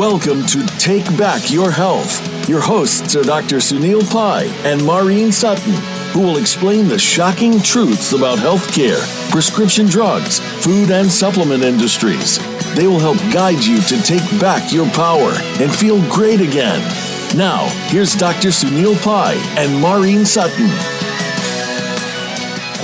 Welcome to Take Back Your Health. Your hosts are Dr. Sunil Pai and Maureen Sutton, who will explain the shocking truths about healthcare, prescription drugs, food and supplement industries. They will help guide you to take back your power and feel great again. Now, here's Dr. Sunil Pai and Maureen Sutton.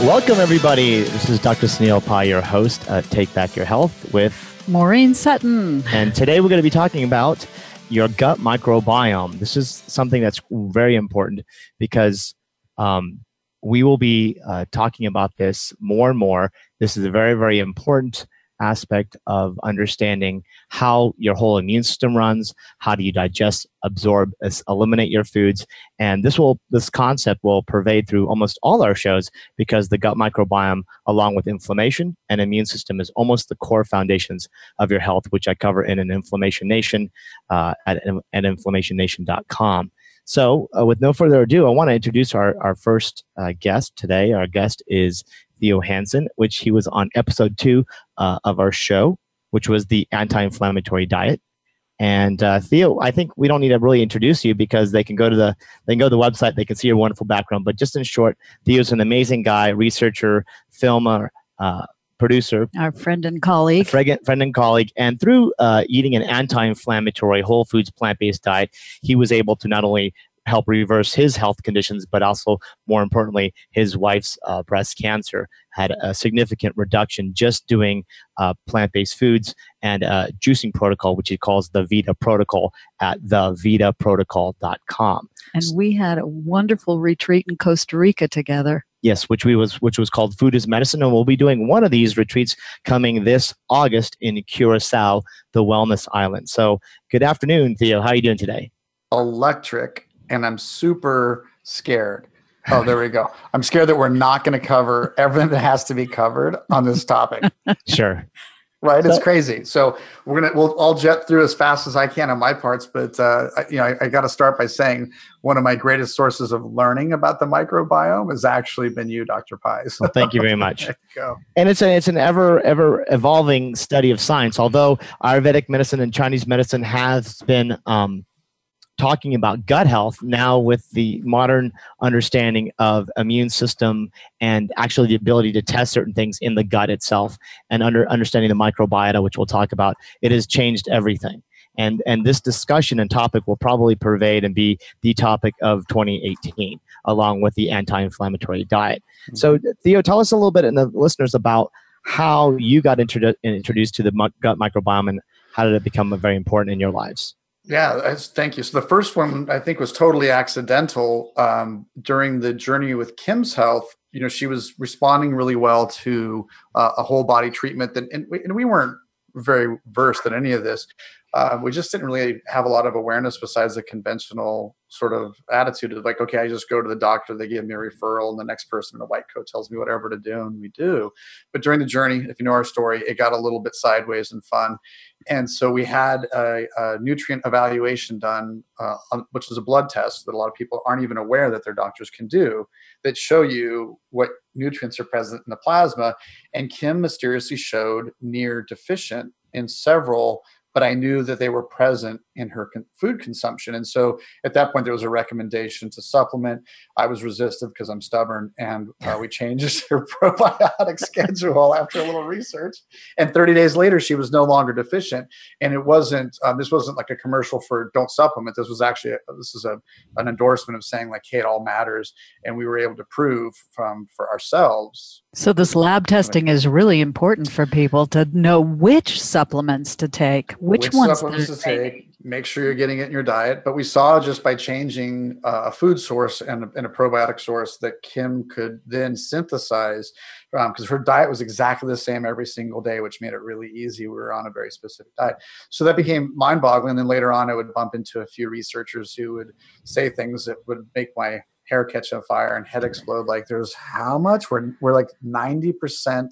Welcome, everybody. This is Dr. Sunil Pai, your host at Take Back Your Health with Maureen Sutton. And today we're going to be talking about your gut microbiome. This is something that's very important because um, we will be uh, talking about this more and more. This is a very, very important aspect of understanding how your whole immune system runs how do you digest absorb eliminate your foods and this will this concept will pervade through almost all our shows because the gut microbiome along with inflammation and immune system is almost the core foundations of your health which i cover in an inflammation nation uh, at, at inflammationnation.com so, uh, with no further ado, I want to introduce our, our first uh, guest today. Our guest is Theo Hansen, which he was on episode two uh, of our show, which was the anti-inflammatory diet. And uh, Theo, I think we don't need to really introduce you because they can go to the they can go to the website, they can see your wonderful background. But just in short, Theo's an amazing guy, researcher, filmer, uh, producer, our friend and colleague, friend, friend and colleague. And through uh, eating an anti-inflammatory, whole foods, plant-based diet, he was able to not only help reverse his health conditions, but also, more importantly, his wife's uh, breast cancer had a significant reduction just doing uh, plant based foods and a juicing protocol, which he calls the Vita Protocol at thevitaprotocol.com. And we had a wonderful retreat in Costa Rica together. Yes, which we was which was called Food is Medicine, and we'll be doing one of these retreats coming this August in Curacao, the Wellness Island. So, good afternoon, Theo. How are you doing today? Electric and I'm super scared. Oh, there we go. I'm scared that we're not going to cover everything that has to be covered on this topic. Sure. Right, it's crazy. So we're gonna we'll all jet through as fast as I can on my parts, but uh, you know I, I got to start by saying one of my greatest sources of learning about the microbiome has actually been you, Dr. Pai. So well, thank you very much. You and it's a, it's an ever ever evolving study of science. Although Ayurvedic medicine and Chinese medicine has been um, talking about gut health now with the modern understanding of immune system and actually the ability to test certain things in the gut itself and under understanding the microbiota which we'll talk about it has changed everything. And and this discussion and topic will probably pervade and be the topic of 2018 along with the anti-inflammatory diet. Mm-hmm. so theo tell us a little bit and the listeners about how you got introdu- introduced to the gut microbiome and how did it become very important in your lives yeah, thank you. So the first one I think was totally accidental. Um, during the journey with Kim's health, you know, she was responding really well to uh, a whole body treatment, that, and, we, and we weren't very versed in any of this uh, we just didn't really have a lot of awareness besides the conventional sort of attitude of like, okay, I just go to the doctor, they give me a referral, and the next person in a white coat tells me whatever to do, and we do. But during the journey, if you know our story, it got a little bit sideways and fun. And so we had a, a nutrient evaluation done, uh, which is a blood test that a lot of people aren't even aware that their doctors can do that show you what nutrients are present in the plasma. And Kim mysteriously showed near deficient in several but I knew that they were present in her con- food consumption. And so at that point, there was a recommendation to supplement. I was resistant because I'm stubborn, and uh, we changed her probiotic schedule after a little research. And 30 days later, she was no longer deficient. And it wasn't um, this wasn't like a commercial for don't supplement. This was actually a, this is a an endorsement of saying like, hey, it all matters, and we were able to prove from for ourselves. So this lab testing is really important for people to know which supplements to take which, which ones supplements to take make sure you're getting it in your diet. But we saw just by changing uh, a food source and a, and a, probiotic source that kim could then synthesize because um, her diet was exactly the same every single day which made it really easy. We were on a very specific diet. So that became mind-boggling. And then later on i would bump into a few researchers who would say things that would make my hair catch on fire and head explode. Like there's how much? We're, we're like 90%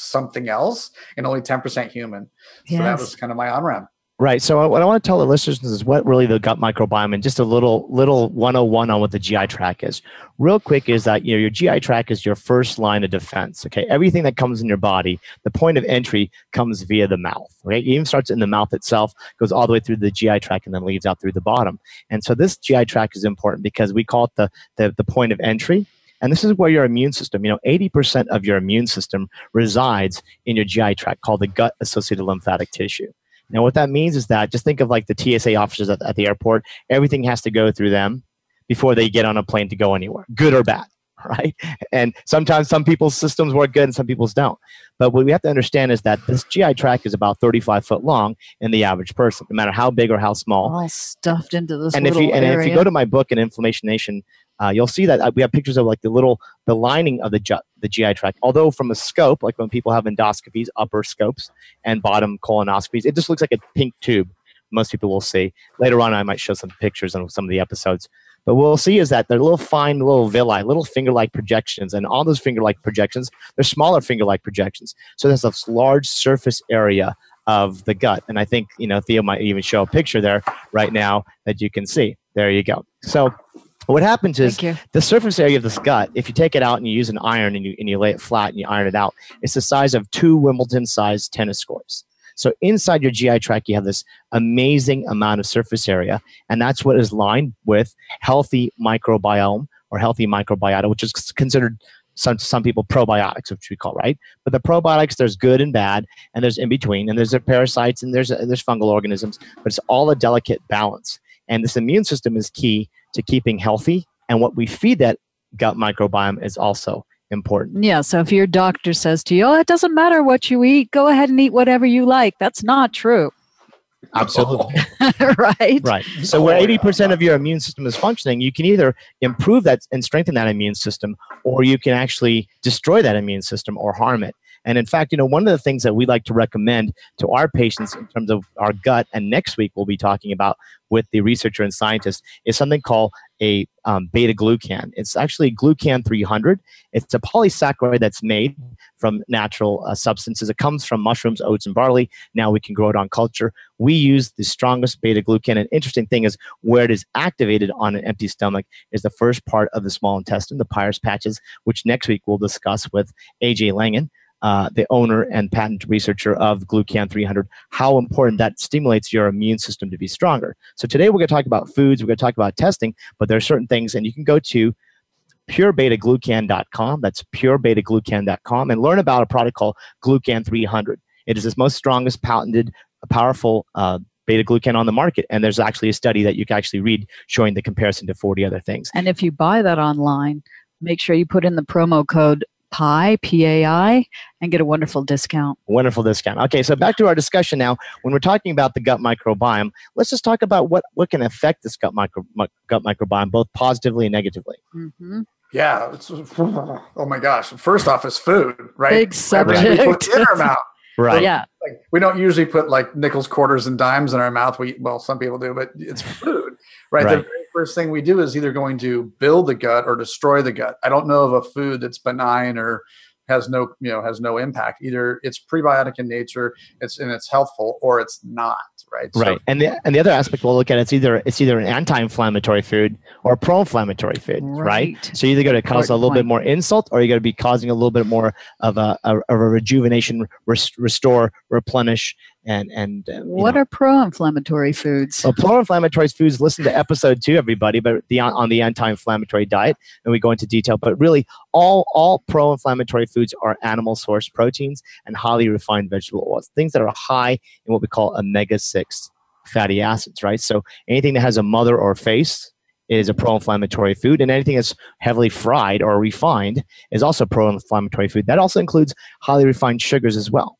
something else and only 10% human. Yes. So that was kind of my on ramp. Right. So uh, what I want to tell the listeners is what really the gut microbiome and just a little little 101 on what the GI tract is. Real quick is that you know your GI tract is your first line of defense. Okay. Everything that comes in your body, the point of entry comes via the mouth. Okay. It even starts in the mouth itself, goes all the way through the GI tract and then leaves out through the bottom. And so this GI tract is important because we call it the the, the point of entry. And this is where your immune system, you know, 80% of your immune system resides in your GI tract called the gut associated lymphatic tissue. Now, what that means is that just think of like the TSA officers at, at the airport. Everything has to go through them before they get on a plane to go anywhere, good or bad, right? And sometimes some people's systems work good and some people's don't. But what we have to understand is that this GI tract is about 35 foot long in the average person, no matter how big or how small. All stuffed into this and if you and area. if you go to my book, an Inflammation Nation, uh, you'll see that uh, we have pictures of like the little the lining of the ju- the GI tract. Although from a scope, like when people have endoscopies, upper scopes and bottom colonoscopies, it just looks like a pink tube. Most people will see. Later on, I might show some pictures on some of the episodes. But what we'll see is that they're little fine little villi, little finger-like projections, and all those finger-like projections, they're smaller finger-like projections. So there's this large surface area of the gut, and I think you know Theo might even show a picture there right now that you can see. There you go. So what happens is the surface area of this gut, if you take it out and you use an iron and you, and you lay it flat and you iron it out, it's the size of two Wimbledon sized tennis courts. So inside your GI tract, you have this amazing amount of surface area, and that's what is lined with healthy microbiome or healthy microbiota, which is considered some some people probiotics, which we call right. But the probiotics, there's good and bad, and there's in between, and there's the parasites, and there's there's fungal organisms, but it's all a delicate balance. And this immune system is key to keeping healthy, and what we feed that gut microbiome is also important. Yeah. So if your doctor says to you, oh, it doesn't matter what you eat, go ahead and eat whatever you like, that's not true. Absolutely. right? Right. So where oh, eighty percent of your immune system is functioning, you can either improve that and strengthen that immune system, or you can actually destroy that immune system or harm it. And in fact, you know, one of the things that we like to recommend to our patients in terms of our gut, and next week we'll be talking about with the researcher and scientist, is something called a um, beta glucan. It's actually glucan 300. It's a polysaccharide that's made from natural uh, substances. It comes from mushrooms, oats, and barley. Now we can grow it on culture. We use the strongest beta glucan. An interesting thing is where it is activated on an empty stomach is the first part of the small intestine, the Peyer's patches, which next week we'll discuss with AJ Langen uh, the owner and patent researcher of Glucan 300, how important that stimulates your immune system to be stronger. So today we're going to talk about foods, we're going to talk about testing, but there are certain things, and you can go to purebetaglucan.com. That's purebetaglucan.com and learn about a product called Glucan 300. It is the most strongest patented, powerful uh, beta glucan on the market. And there's actually a study that you can actually read showing the comparison to 40 other things. And if you buy that online, make sure you put in the promo code PI, P-A-I, and get a wonderful discount. Wonderful discount. Okay, so back to our discussion now. When we're talking about the gut microbiome, let's just talk about what, what can affect this gut, micro, mi- gut microbiome, both positively and negatively. Mm-hmm. Yeah. It's, oh my gosh. First off, is food, right? Big we subject. in our mouth. Right. Yeah. Like we don't usually put like nickels, quarters, and dimes in our mouth. We well, some people do, but it's food, right? The Right. very first thing we do is either going to build the gut or destroy the gut. I don't know of a food that's benign or has no you know has no impact. Either it's prebiotic in nature, it's and it's healthful, or it's not, right? So- Right. And the and the other aspect we'll look at it's either it's either an anti-inflammatory food or pro-inflammatory food, right? Right. So you're either going to cause a little bit more insult or you're going to be causing a little bit more of a, a, of a rejuvenation, res- restore, replenish, and and uh, What know. are pro-inflammatory foods? Well, pro-inflammatory foods. Listen to episode two, everybody, but the on the anti-inflammatory diet, and we go into detail. But really, all all pro-inflammatory foods are animal source proteins and highly refined vegetable oils, things that are high in what we call omega-six fatty acids. Right. So anything that has a mother or face is a pro-inflammatory food, and anything that's heavily fried or refined is also pro-inflammatory food. That also includes highly refined sugars as well.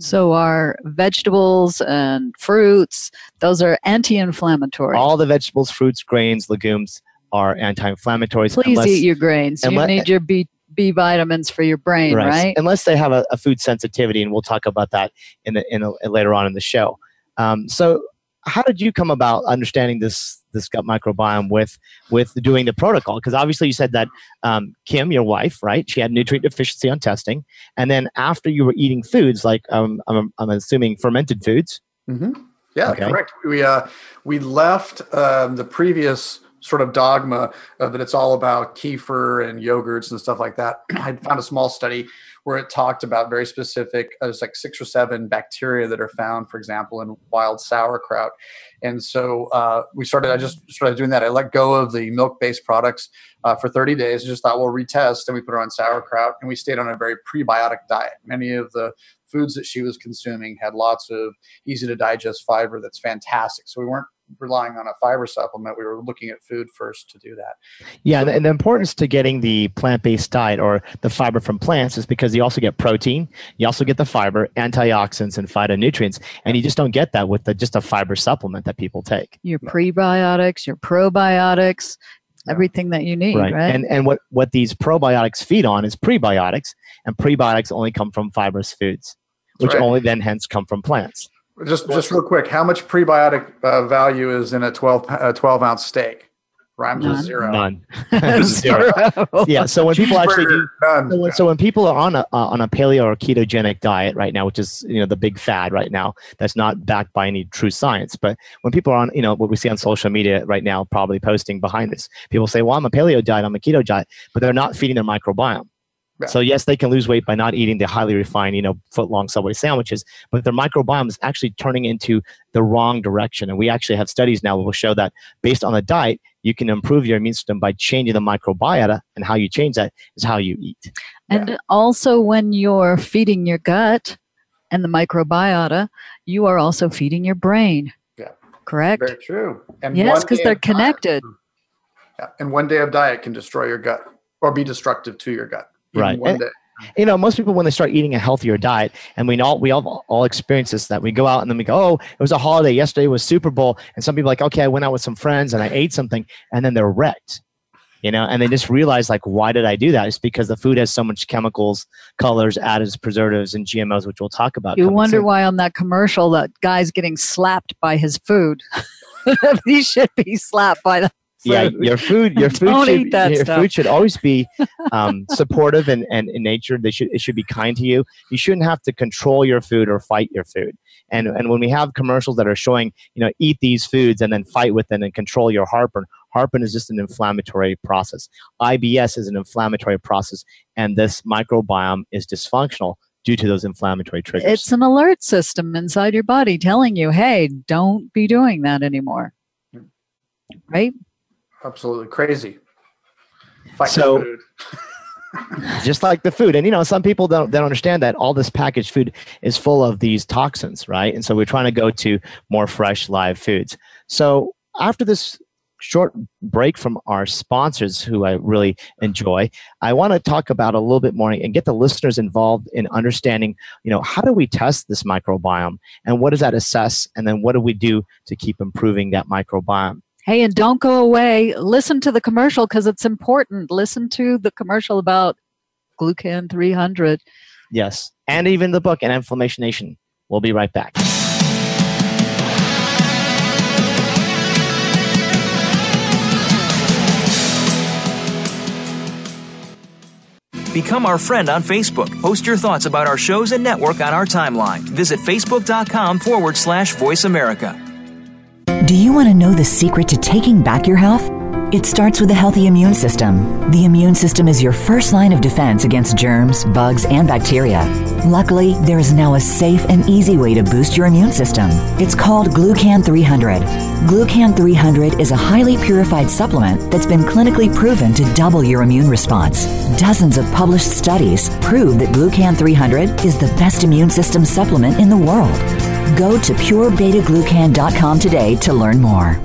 So are vegetables and fruits, those are anti-inflammatory. All the vegetables, fruits, grains, legumes are anti-inflammatories. Please unless- eat your grains. You need your B, B vitamins for your brain, right? Unless they have a, a food sensitivity, and we'll talk about that in the in a, later on in the show. Um, so, how did you come about understanding this this gut microbiome with with doing the protocol? Because obviously, you said that um, Kim, your wife, right? She had nutrient deficiency on testing, and then after you were eating foods like um, I'm, I'm assuming fermented foods, Mhm. Yeah, okay. correct. We uh, we left um, the previous sort of dogma that it's all about kefir and yogurts and stuff like that. I found a small study where it talked about very specific, uh, there's like six or seven bacteria that are found, for example, in wild sauerkraut. And so uh, we started, I just started doing that. I let go of the milk based products uh, for 30 days. Just thought we'll retest and we put her on sauerkraut and we stayed on a very prebiotic diet. Many of the foods that she was consuming had lots of easy to digest fiber that's fantastic. So we weren't relying on a fiber supplement. We were looking at food first to do that. Yeah, and the importance to getting the plant-based diet or the fiber from plants is because you also get protein, you also get the fiber, antioxidants, and phytonutrients, and you just don't get that with the, just a fiber supplement that people take. Your prebiotics, your probiotics, everything that you need, right? right? And and what what these probiotics feed on is prebiotics, and prebiotics only come from fibrous foods, which right. only then hence come from plants. Just just real quick, how much prebiotic uh, value is in a 12, uh, 12 ounce steak? Rhymes None. with zero. None. zero. yeah. So when people actually do, so when, so when, people are on a uh, on a paleo or ketogenic diet right now, which is you know the big fad right now, that's not backed by any true science. But when people are on, you know, what we see on social media right now, probably posting behind this, people say, "Well, I'm a paleo diet, I'm a keto diet," but they're not feeding their microbiome. So yes, they can lose weight by not eating the highly refined, you know, foot long Subway sandwiches, but their microbiome is actually turning into the wrong direction. And we actually have studies now that will show that based on the diet, you can improve your immune system by changing the microbiota, and how you change that is how you eat. And yeah. also, when you're feeding your gut and the microbiota, you are also feeding your brain. Yeah, correct. Very true. And yes, because they're connected. Diet, yeah, and one day of diet can destroy your gut or be destructive to your gut right. And, you know, most people when they start eating a healthier diet, and we all we all all experience this that we go out and then we go, oh, it was a holiday. Yesterday was Super Bowl, and some people like, okay, I went out with some friends and I ate something, and then they're wrecked. You know, and they just realize like, why did I do that? It's because the food has so much chemicals, colors, additives, preservatives, and GMOs, which we'll talk about. You wonder soon. why on that commercial that guy's getting slapped by his food. he should be slapped by the yeah, your food, your food, should, your stuff. food should always be um, supportive and, and in nature. They should it should be kind to you. You shouldn't have to control your food or fight your food. And and when we have commercials that are showing, you know, eat these foods and then fight with them and control your heartburn, heartburn is just an inflammatory process. IBS is an inflammatory process, and this microbiome is dysfunctional due to those inflammatory triggers. It's an alert system inside your body telling you, "Hey, don't be doing that anymore." Right? Absolutely crazy. Fight so, just like the food, and you know, some people don't don't understand that all this packaged food is full of these toxins, right? And so we're trying to go to more fresh, live foods. So after this short break from our sponsors who I really enjoy, I want to talk about a little bit more and get the listeners involved in understanding, you know, how do we test this microbiome and what does that assess and then what do we do to keep improving that microbiome? Hey, and don't go away. Listen to the commercial because it's important. Listen to the commercial about Glucan 300. Yes, and even the book, and Inflammation Nation. We'll be right back. Become our friend on Facebook. Post your thoughts about our shows and network on our timeline. Visit facebook.com forward slash voice America. Do you want to know the secret to taking back your health? It starts with a healthy immune system. The immune system is your first line of defense against germs, bugs, and bacteria. Luckily, there is now a safe and easy way to boost your immune system. It's called Glucan 300. Glucan 300 is a highly purified supplement that's been clinically proven to double your immune response. Dozens of published studies prove that Glucan 300 is the best immune system supplement in the world. Go to purebetaglucan.com today to learn more.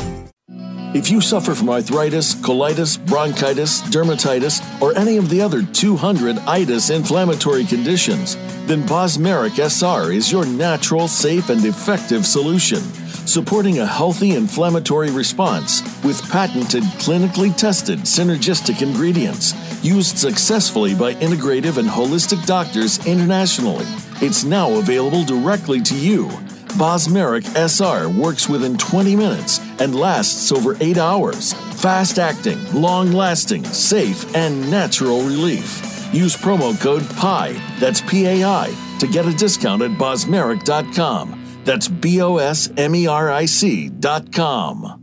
If you suffer from arthritis, colitis, bronchitis, dermatitis, or any of the other 200 itis inflammatory conditions, then Bosmeric SR is your natural, safe, and effective solution, supporting a healthy inflammatory response with patented, clinically tested synergistic ingredients used successfully by integrative and holistic doctors internationally. It's now available directly to you Bosmeric SR works within 20 minutes and lasts over 8 hours. Fast acting, long lasting, safe, and natural relief. Use promo code PI, that's P A I, to get a discount at bosmeric.com. That's B O S M E R I C.com.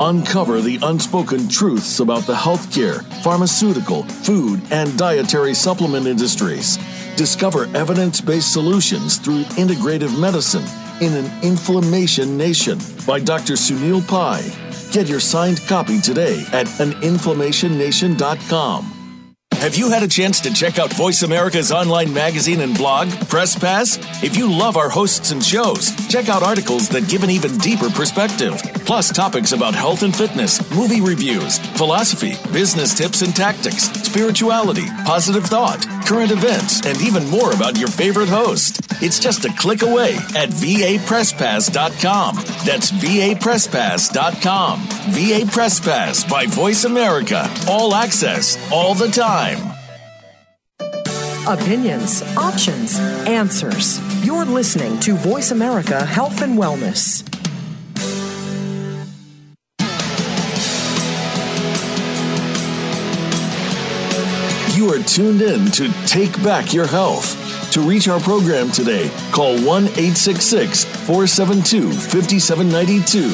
Uncover the unspoken truths about the healthcare, pharmaceutical, food, and dietary supplement industries. Discover evidence based solutions through integrative medicine in an inflammation nation by Dr. Sunil Pai. Get your signed copy today at aninflammationnation.com. Have you had a chance to check out Voice America's online magazine and blog, Press Pass? If you love our hosts and shows, check out articles that give an even deeper perspective, plus topics about health and fitness, movie reviews, philosophy, business tips and tactics, spirituality, positive thought, current events, and even more about your favorite host. It's just a click away at vapresspass.com. That's vapresspass.com. VA Press Pass by Voice America. All access, all the time. Opinions, options, answers. You're listening to Voice America Health and Wellness. You are tuned in to Take Back Your Health. To reach our program today, call 1 866 472 5792.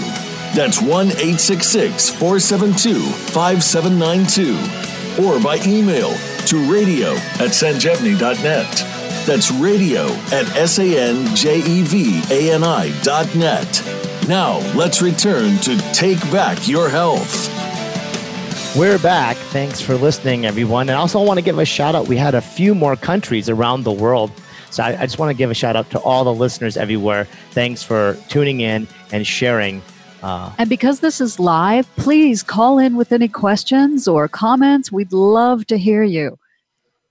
That's 1 866 472 5792. Or by email to radio at sanjevani.net. That's radio at S-A-N-J-E-V-A-N-I dot net. Now, let's return to Take Back Your Health. We're back. Thanks for listening, everyone. And also, I also want to give a shout out. We had a few more countries around the world. So I, I just want to give a shout out to all the listeners everywhere. Thanks for tuning in and sharing. Uh, And because this is live, please call in with any questions or comments. We'd love to hear you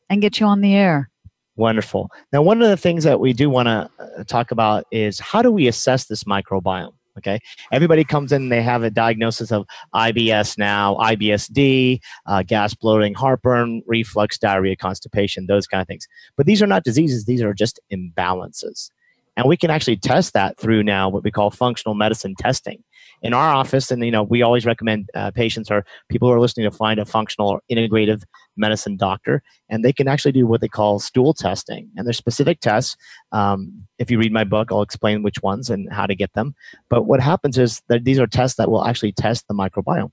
and get you on the air. Wonderful. Now, one of the things that we do want to uh, talk about is how do we assess this microbiome? Okay. Everybody comes in, they have a diagnosis of IBS now, IBSD, uh, gas, bloating, heartburn, reflux, diarrhea, constipation, those kind of things. But these are not diseases, these are just imbalances. And we can actually test that through now what we call functional medicine testing. In our office, and you know, we always recommend uh, patients or people who are listening to find a functional or integrative medicine doctor, and they can actually do what they call stool testing. And there's specific tests. Um, if you read my book, I'll explain which ones and how to get them. But what happens is that these are tests that will actually test the microbiome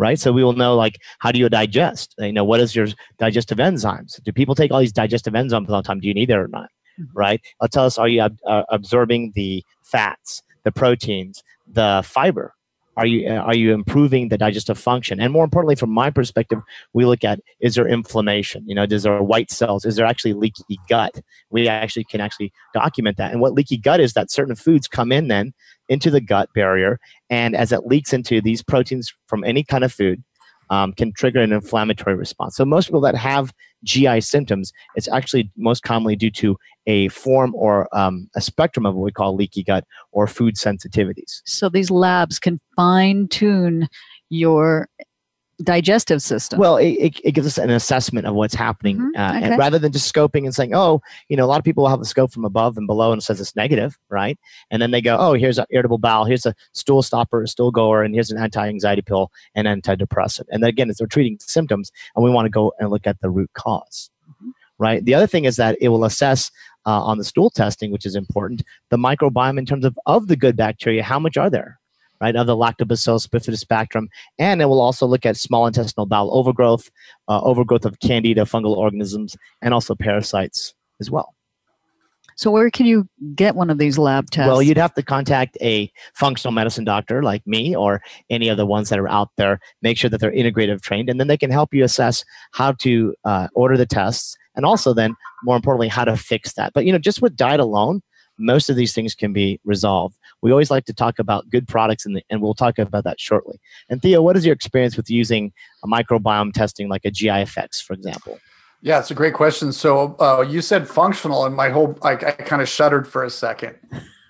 right? So we will know like how do you digest? You know, what is your digestive enzymes? Do people take all these digestive enzymes all the time? Do you need it or not? Right? It'll tell us are you ab- uh, absorbing the fats, the proteins, the fiber? Are you uh, are you improving the digestive function? And more importantly, from my perspective, we look at is there inflammation? You know, does there white cells? Is there actually leaky gut? We actually can actually document that. And what leaky gut is that certain foods come in then into the gut barrier, and as it leaks into these proteins from any kind of food, um, can trigger an inflammatory response. So most people that have GI symptoms, it's actually most commonly due to a form or um, a spectrum of what we call leaky gut or food sensitivities. So these labs can fine tune your digestive system. Well, it, it, it gives us an assessment of what's happening, Mhm, uh, okay. and rather than just scoping and saying, "Oh, you know," a lot of people will have a scope from above and below and it says it's negative, right? And then they go, "Oh, here's an irritable bowel, here's a stool stopper, a stool goer, and here's an anti-anxiety pill and antidepressant." And again, it's they're treating symptoms, and we want to go and look at the root cause, Mm-hmm. right? The other thing is that it will assess. Uh, on the stool testing, which is important, the microbiome in terms of of the good bacteria, how much are there? Right, of the lactobacillus bifidus spectrum. And it will also look at small intestinal bowel overgrowth, uh, overgrowth of candida fungal organisms, and also parasites as well. so where can you get one of these lab tests? Well, you'd have to contact a functional medicine doctor like me or any of the ones that are out there. Make sure that they're integrative trained, and then they can help you assess how to uh, order the tests, and also then, more importantly, how to fix that. But you know, just with diet alone, most of these things can be resolved. We always like to talk about good products, and, and we'll talk about that shortly. And Theo, what is your experience with using a microbiome testing like a GI effects, for example? Yeah, it's a great question. So uh, you said functional, and my whole I, I kind of shuddered for a second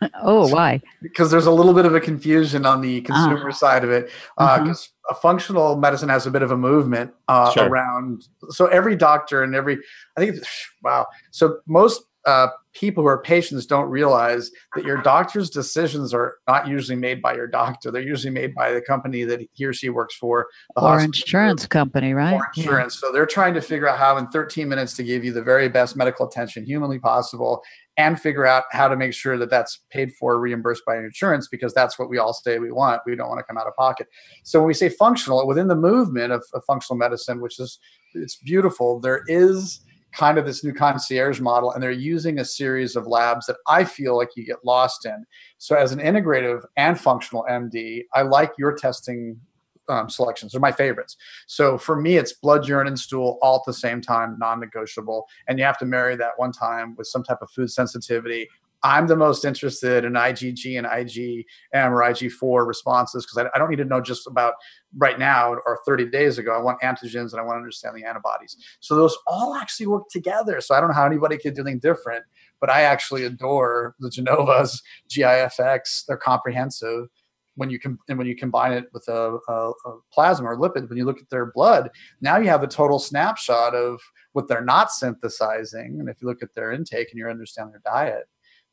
oh, why? because there's a little bit of a confusion on the consumer Ah. side of it. Because a functional medicine has a bit of a movement uh, Sure. around. So every doctor and every I think wow. So most uh, people who are patients don't realize that your doctor's decisions are not usually made by your doctor. They're usually made by the company that he or she works for, the or insurance company, right? Or insurance. Yeah. So they're trying to figure out how in 13 minutes to give you the very best medical attention humanly possible and figure out how to make sure that that's paid for, reimbursed by insurance, because that's what we all say we want. We don't want to come out of pocket. So when we say functional, within the movement of, of functional medicine, which is it's beautiful, there is kind of this new concierge model and they're using a series of labs that I feel like you get lost in. So as an integrative and functional MD, I like your testing um, selections. They're my favorites. So for me, it's blood, urine, and stool all at the same time, non-negotiable. And you have to marry that one time with some type of food sensitivity I'm the most interested in IgG and IgM or IG4 responses because I, I, don't need to know just about right now or 30 days ago. I want antigens and I want to understand the antibodies. So those all actually work together. So I don't know how anybody could do anything different, but I actually adore the Genova's, GIFX. They're comprehensive. When you can, and when you combine it with a, a, a plasma or lipid, when you look at their blood, now you have a total snapshot of what they're not synthesizing. And if you look at their intake and you understand their diet,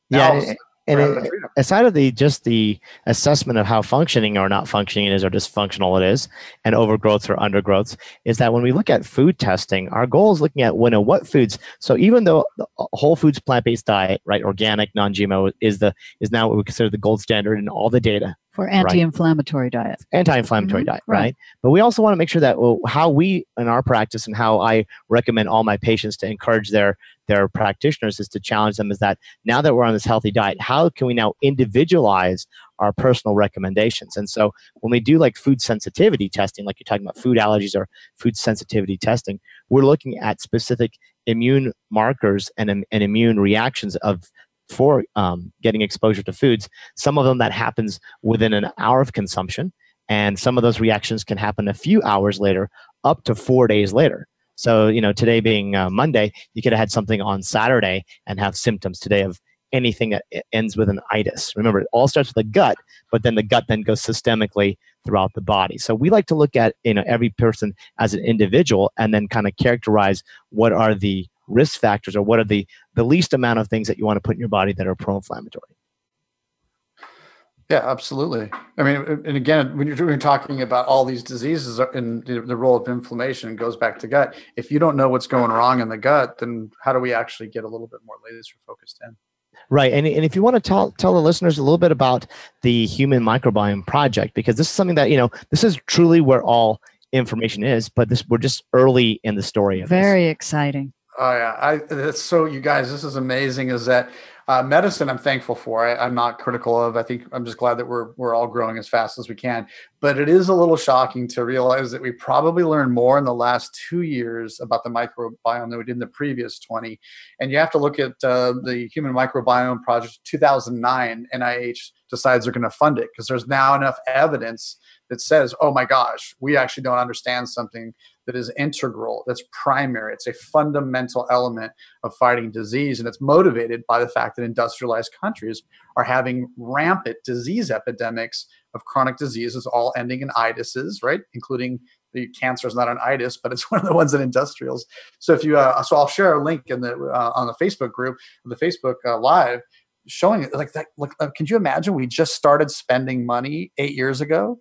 yeah, and it, aside of the just the assessment of how functioning or not functioning it is or dysfunctional it is and overgrowth or undergrowths is that when we look at food testing our goal is looking at when and what foods. So even though the uh, whole foods plant-based diet right organic non-gmo is the is now what we consider the gold standard in all the data for anti-inflammatory right. diet anti-inflammatory mm-hmm. diet right. right. but we also want to make sure that well, how we in our practice and how i recommend all my patients to encourage their their practitioners is to challenge them is that now that we're on this healthy diet how can we now individualize our personal recommendations and so when we do like food sensitivity testing like you're talking about food allergies or food sensitivity testing we're looking at specific immune markers and, and immune reactions of for um, getting exposure to foods. Some of them that happens within an hour of consumption, and some of those reactions can happen a few hours later, up to four days later. So, you know, today being uh, Monday, you could have had something on Saturday and have symptoms today of anything that ends with an itis. Remember, it all starts with the gut, but then the gut then goes systemically throughout the body. So we like to look at you know every person as an individual and then kind of characterize what are the risk factors or what are the the least amount of things that you want to put in your body that are pro-inflammatory yeah absolutely i mean and again when you're, talking about all these diseases and the role of inflammation goes back to gut if you don't know what's going wrong in the gut then how do we actually get a little bit more laser focused in Right. And, and if you want to tell, tell the listeners a little bit about the Human Microbiome Project, because this is something that, you know, this is truly where all information is, but this we're just early in the story of Very this. exciting. Oh yeah, I, that's so you guys. This is amazing. Is that uh, medicine? I'm thankful for. I, am not critical of. I think I'm just glad that we're we're all growing as fast as we can. But it is a little shocking to realize that we probably learned more in the last two years about the microbiome than we did in the previous 20. And you have to look at uh, the Human Microbiome Project 2009. NIH decides they're going to fund it because there's now enough evidence that says, oh my gosh, we actually don't understand something that is integral, that's primary, it's a fundamental element of fighting disease. And it's motivated by the fact that industrialized countries are having rampant disease epidemics of chronic diseases, all ending in itises, right? Including the cancer is not an itis, but it's one of the ones in industrials. So if you, uh, so I'll share a link in the uh, on the Facebook group, the Facebook uh, Live, showing it like that. Like, uh, can you imagine? We just started spending money eight years ago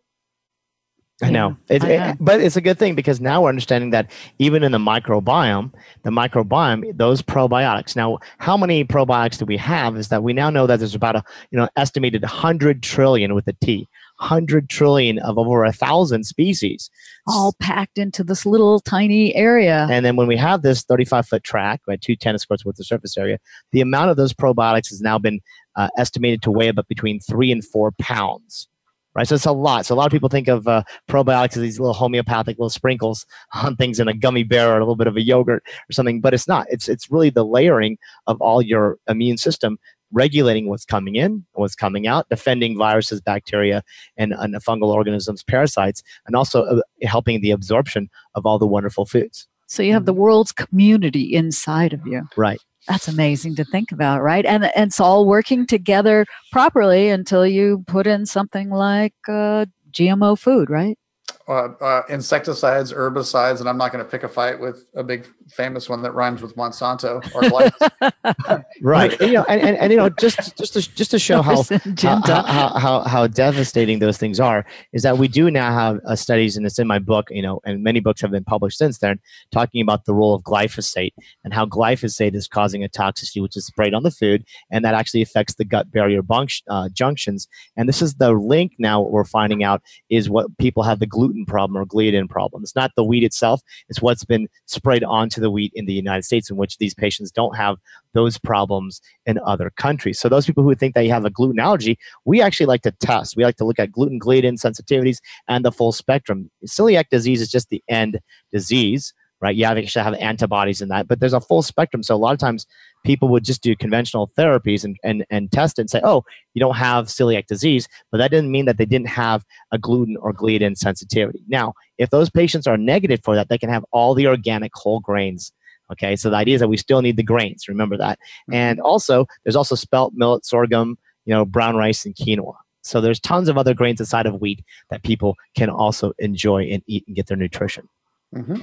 I know. It, it, but it's a good thing because now we're understanding that even in the microbiome, the microbiome, those probiotics. Now, how many probiotics do we have? Is that we now know that there's about a you know estimated 100 trillion with a T, 100 trillion of over a thousand species, all packed into this little tiny area. And then when we have this 35 foot track, right, two tennis courts worth of surface area, the amount of those probiotics has now been uh, estimated to weigh about between three and four pounds right? So it's a lot. So a lot of people think of uh, probiotics as these little homeopathic little sprinkles on things in a gummy bear or a little bit of a yogurt or something, but it's not. It's it's really the layering of all your immune system regulating what's coming in, what's coming out, defending viruses, bacteria, and, and fungal organisms, parasites, and also uh, helping the absorption of all the wonderful foods. So you have the world's community inside of you. Right that's amazing to think about right? And, and it's all working together properly until you put in something like uh, gmo food right uh, uh, insecticides, herbicides, and I'm not going to pick a fight with a big famous one that rhymes with Monsanto or glyphosate. right. and, you know, and, and, and, you know, just just to, just to show how how, how, how, how devastating those things are is that we do now have uh, studies, and it's in my book, you know, and many books have been published since then, talking about the role of glyphosate and how glyphosate is causing a toxicity which is sprayed on the food, and that actually affects the gut barrier bunc- uh, junctions. And this is the link now. What we're finding out is what people have the gluten problem or gliadin problem. It's not the wheat itself; it's what's been sprayed onto the wheat in the United States, in which these patients don't have those problems in other countries. So those people who think that you have a gluten allergy, we actually like to test. We like to look at gluten gliadin sensitivities and the full spectrum. Celiac disease is just the end disease right? Yeah, they actually have antibodies in that, but there's a full spectrum. So a lot of times people would just do conventional therapies and, and, and test it and say, oh, you don't have celiac disease, but that didn't mean that they didn't have a gluten or gliadin sensitivity. Now, if those patients are negative for that, they can have all the organic whole grains. Okay, so the idea is that we still need the grains. Remember that. Mm-hmm. And also, there's also spelt, millet, sorghum, you know, brown rice, and quinoa. So there's tons of other grains inside of wheat that people can also enjoy and eat and get their nutrition. Mm-hmm.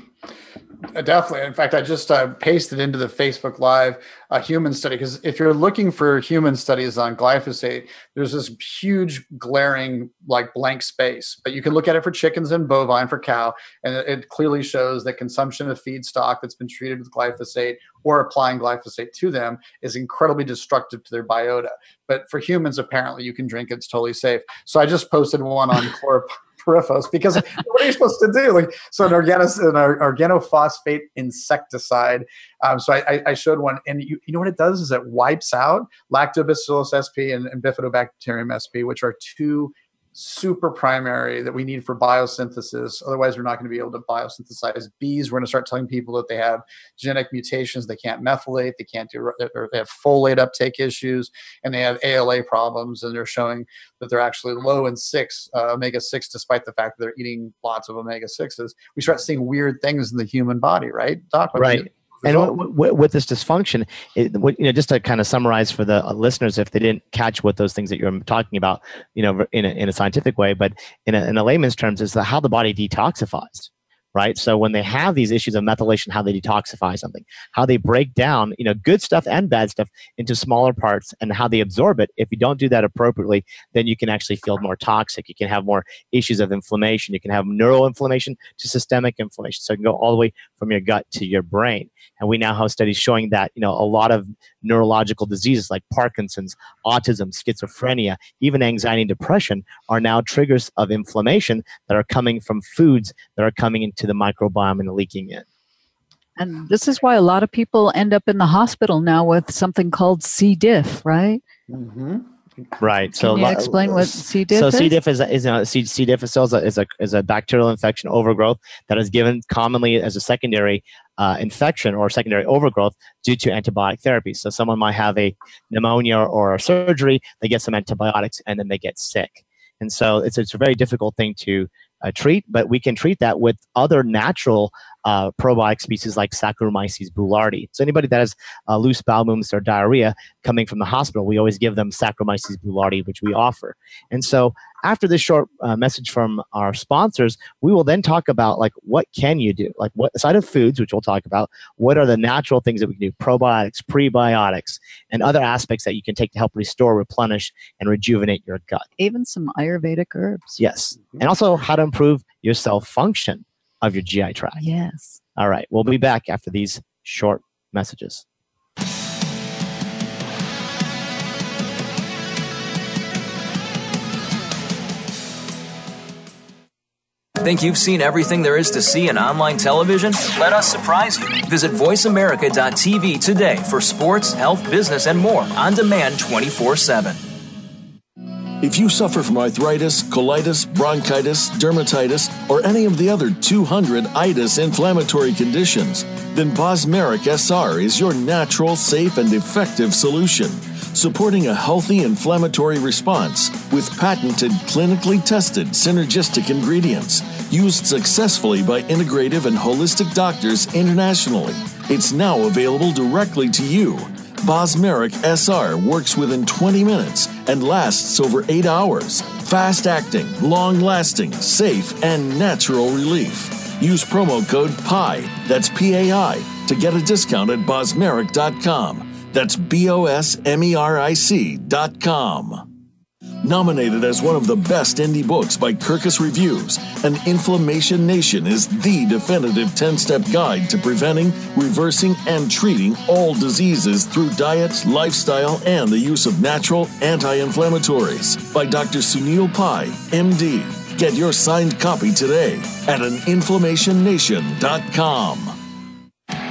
Uh, definitely. In fact, I just uh, pasted into the Facebook Live a human study because if you're looking for human studies on glyphosate, there's this huge glaring like blank space. But you can look at it for chickens and bovine for cow, and it clearly shows that consumption of feedstock that's been treated with glyphosate or applying glyphosate to them is incredibly destructive to their biota. But for humans, apparently, you can drink it; it's totally safe. So I just posted one on chlorop Because what are you supposed to do? Like, so an, organos, an organophosphate insecticide. Um, so I, I, showed one, and you, you know what it does is it wipes out lactobacillus sp and, and bifidobacterium sp, which are two super primary that we need for biosynthesis. Otherwise, we're not going to be able to biosynthesize bees. We're going to start telling people that they have genetic mutations, they can't methylate, they can't do, or they have folate uptake issues, and they have ALA problems, and they're showing that they're actually low in six uh, omega six, despite the fact that they're eating lots of omega sixes. We start seeing weird things in the human body, right, Doc? Right and w- w- with this dysfunction, it, w- you know, just to kind of summarize for the uh, listeners, if they didn't catch what those things that you're talking about, you know, in a, in a scientific way, but in a, in a layman's terms, is the, how the body detoxifies right? So when they have these issues of methylation, how they detoxify something, how they break down, you know, good stuff and bad stuff into smaller parts and how they absorb it. If you don't do that appropriately, then you can actually feel more toxic. You can have more issues of inflammation. You can have neural inflammation to systemic inflammation. So it can go all the way from your gut to your brain. And we now have studies showing that, you know, a lot of neurological diseases like Parkinson's, autism, schizophrenia, even anxiety and depression are now triggers of inflammation that are coming from foods that are coming into the microbiome and leaking in. And this is why a lot of people end up in the hospital now with something called C. diff, right? Mm-hmm. Right. So, Can you explain what C. diff so is? C. diff is, is, a, C. C. diff is a, is, a, is a bacterial infection overgrowth that is given commonly as a secondary uh, infection or secondary overgrowth due to antibiotic therapy. So, someone might have a pneumonia or a surgery, they get some antibiotics, and then they get sick. And so, it's, it's a very difficult thing to uh, treat, but we can treat that with other natural uh, probiotic species like Saccharomyces boulardii. So anybody that has uh, loose bowel movements or diarrhea coming from the hospital, we always give them Saccharomyces boulardii, which we offer. And so after this short uh, message from our sponsors, we will then talk about like what can you do, like what side of foods, which we'll talk about. What are the natural things that we can do, probiotics, prebiotics, and other aspects that you can take to help restore, replenish, and rejuvenate your gut. Even some Ayurvedic herbs. Yes, and also how to improve your cell function of your GI tract. Yes. All right. We'll be back after these short messages. Think you've seen everything there is to see in online television? Let us surprise you. Visit VoiceAmerica.tv today for sports, health, business, and more on demand 24 7. If you suffer from arthritis, colitis, bronchitis, dermatitis, or any of the other 200 itis inflammatory conditions, then Bosmeric SR is your natural, safe, and effective solution, supporting a healthy inflammatory response with patented, clinically tested synergistic ingredients used successfully by integrative and holistic doctors internationally. It's now available directly to you Bosmeric SR works within 20 minutes and lasts over 8 hours. Fast acting, long lasting, safe, and natural relief. Use promo code PI, that's P A I, to get a discount at bosmeric.com. That's B O S M E R I C.com. Nominated as one of the best indie books by Kirkus Reviews, An Inflammation Nation is the definitive 10 step guide to preventing, reversing, and treating all diseases through diet, lifestyle, and the use of natural anti inflammatories by Dr. Sunil Pai, MD. Get your signed copy today at aninflammationnation.com.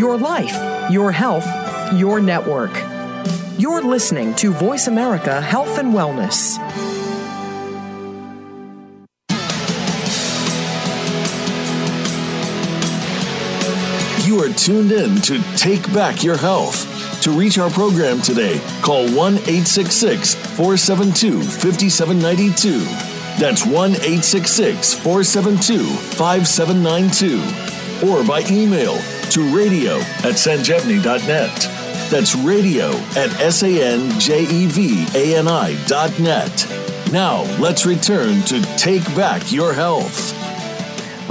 Your life, your health, your network. You're listening to Voice America Health and Wellness. You are tuned in to Take Back Your Health. To reach our program today, call 1 866 472 5792. That's 1 866 472 5792. Or by email to radio at sanjevani.net. That's radio at S-A-N-J-E-V-A-N-I dot net. Now, let's return to Take Back Your Health.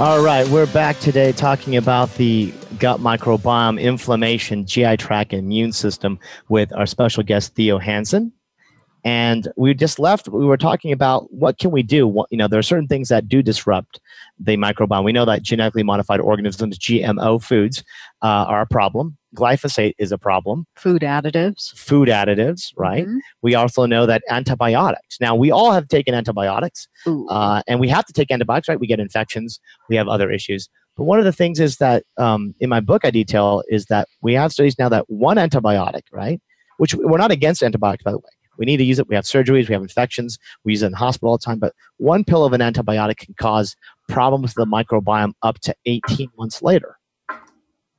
All right, we're back today talking about the gut microbiome, inflammation, GI tract, and immune system with our special guest, Theo Hansen. And we just left, we were talking about what can we do? What, you know, there are certain things that do disrupt the microbiome. We know that genetically modified organisms, GMO foods, uh, are a problem. Glyphosate is a problem. Food additives. Food additives, right? Mhm. We also know that antibiotics. Now, we all have taken antibiotics, uh, and we have to take antibiotics, right? We get infections, we have other issues. But one of the things is that um, in my book, I detail is that we have studies now that one antibiotic, right? Which we're not against antibiotics, by the way. We need to use it. We have surgeries, we have infections, we use it in hospital all the time. But one pill of an antibiotic can cause problems with the microbiome up to 18 months later.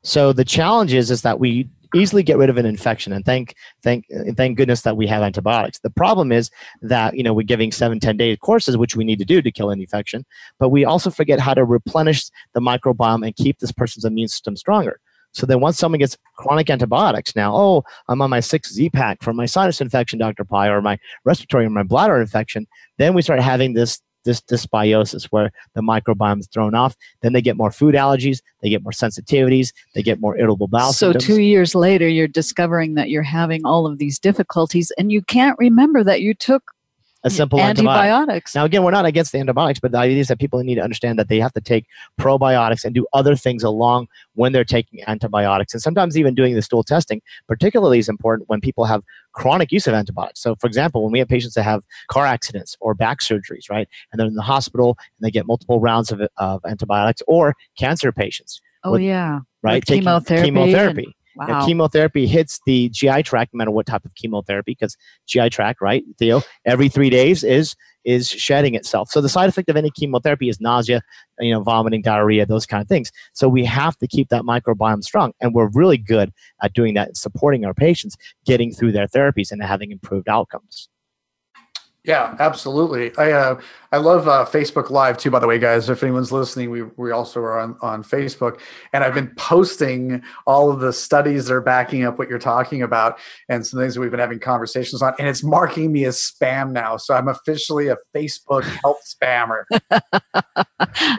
So the challenge is, is that we easily get rid of an infection and thank thank thank goodness that we have antibiotics the problem is that you know we're giving seven ten day courses which we need to do to kill an infection but we also forget how to replenish the microbiome and keep this person's immune system stronger so then once someone gets chronic antibiotics now oh i'm on my six z pack for my sinus infection dr pai or my respiratory or my bladder infection then we start having this this dysbiosis where the microbiome is thrown off then they get more food allergies they get more sensitivities they get more irritable bowel so symptoms. two years later, you're discovering that you're having all of these difficulties, and you can't remember that you took a simple antibiotic. antibiotics. Now, again, we're not against the antibiotics, but the idea is that people need to understand that they have to take probiotics and do other things along when they're taking antibiotics. And sometimes even doing the stool testing, particularly is important when people have chronic use of antibiotics. So, for example, when we have patients that have car accidents or back surgeries, right, and they're in the hospital and they get multiple rounds of, of antibiotics, or cancer patients, oh with- yeah, right, With taking chemotherapy. And- chemotherapy. Now, chemotherapy hits the GI tract, no matter what type of chemotherapy, because GI tract, right, Theo, every three days is is shedding itself. So the side effect of any chemotherapy is nausea, you know, vomiting, diarrhea, those kind of things. So we have to keep that microbiome strong, and we're really good at doing that, and supporting our patients getting through their therapies and having improved outcomes. Yeah, absolutely. I uh, I love uh, Facebook Live too. By the way, guys, if anyone's listening, we we also are on on Facebook, and I've been posting all of the studies that are backing up what you're talking about, and some things that we've been having conversations on, and it's marking me as spam now. So I'm officially a Facebook health spammer.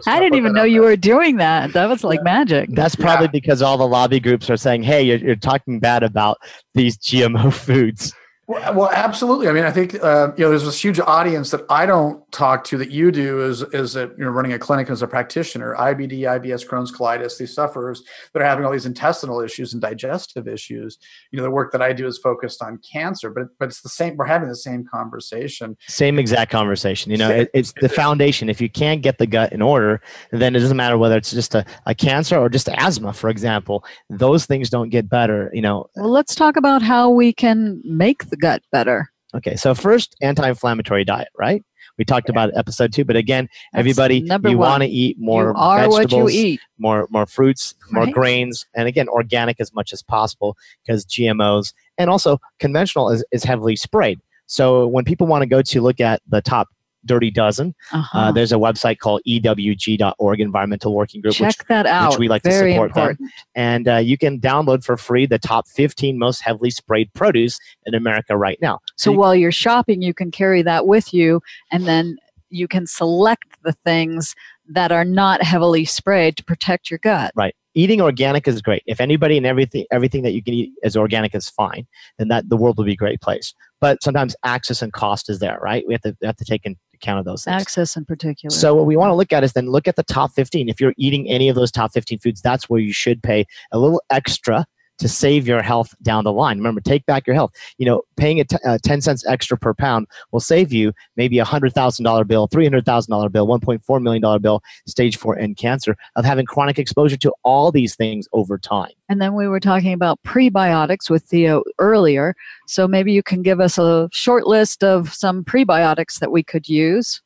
I didn't even know you were doing that. That was like magic. That's probably because all the lobby groups are saying, "Hey, you're, you're talking bad about these GMO foods." Well, well, absolutely. I mean, I think uh, you know there's this huge audience that I don't talk to that you do is is that you know running a clinic as a practitioner, IBD, IBS, Crohn's, colitis, these sufferers that are having all these intestinal issues and digestive issues. You know, the work that I do is focused on cancer, but but it's the same. We're having the same conversation. Same exact conversation. You know, it, it's the foundation. If you can't get the gut in order, then it doesn't matter whether it's just a, a cancer or just asthma, for example. Those things don't get better. You know. Well, let's talk about how we can make the gut better. Okay, so first, anti-inflammatory diet, right? We talked about it episode two, but again, That's everybody, you want to eat more you are what you vegetables, eat. more more fruits, more grains, and again, organic as much as possible because GMOs and also conventional is, is heavily sprayed. So when people want to go to look at the top dirty dozen, Uh-huh. uh, there's a website called ewg.org, Environmental Working Group, which that out. we like to Very support them. important. and uh, you can download for free the top 15 most heavily sprayed produce in America right now. So you- while you're shopping, you can carry that with you, and then you can select the things that are not heavily sprayed to protect your gut. right, eating organic is great. If anybody and everything everything that you can eat is organic is fine, then that the world will be a great place. But sometimes access and cost is there, right? We have to we have to take into account of those things. Access in particular. So what we want to look at is then look at the top 15. If you're eating any of those top 15 foods, that's where you should pay a little extra to save your health down the line. Remember, take back your health. You know, paying a uh, 10 cents extra per pound will save you maybe a $100,000 bill, $300,000 bill, $1.4 million bill, stage four end cancer of having chronic exposure to all these things over time. And then we were talking about prebiotics with Theo earlier. So maybe you can give us a short list of some prebiotics that we could use.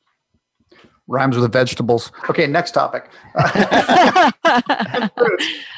Rhymes with the vegetables. Okay, next topic. I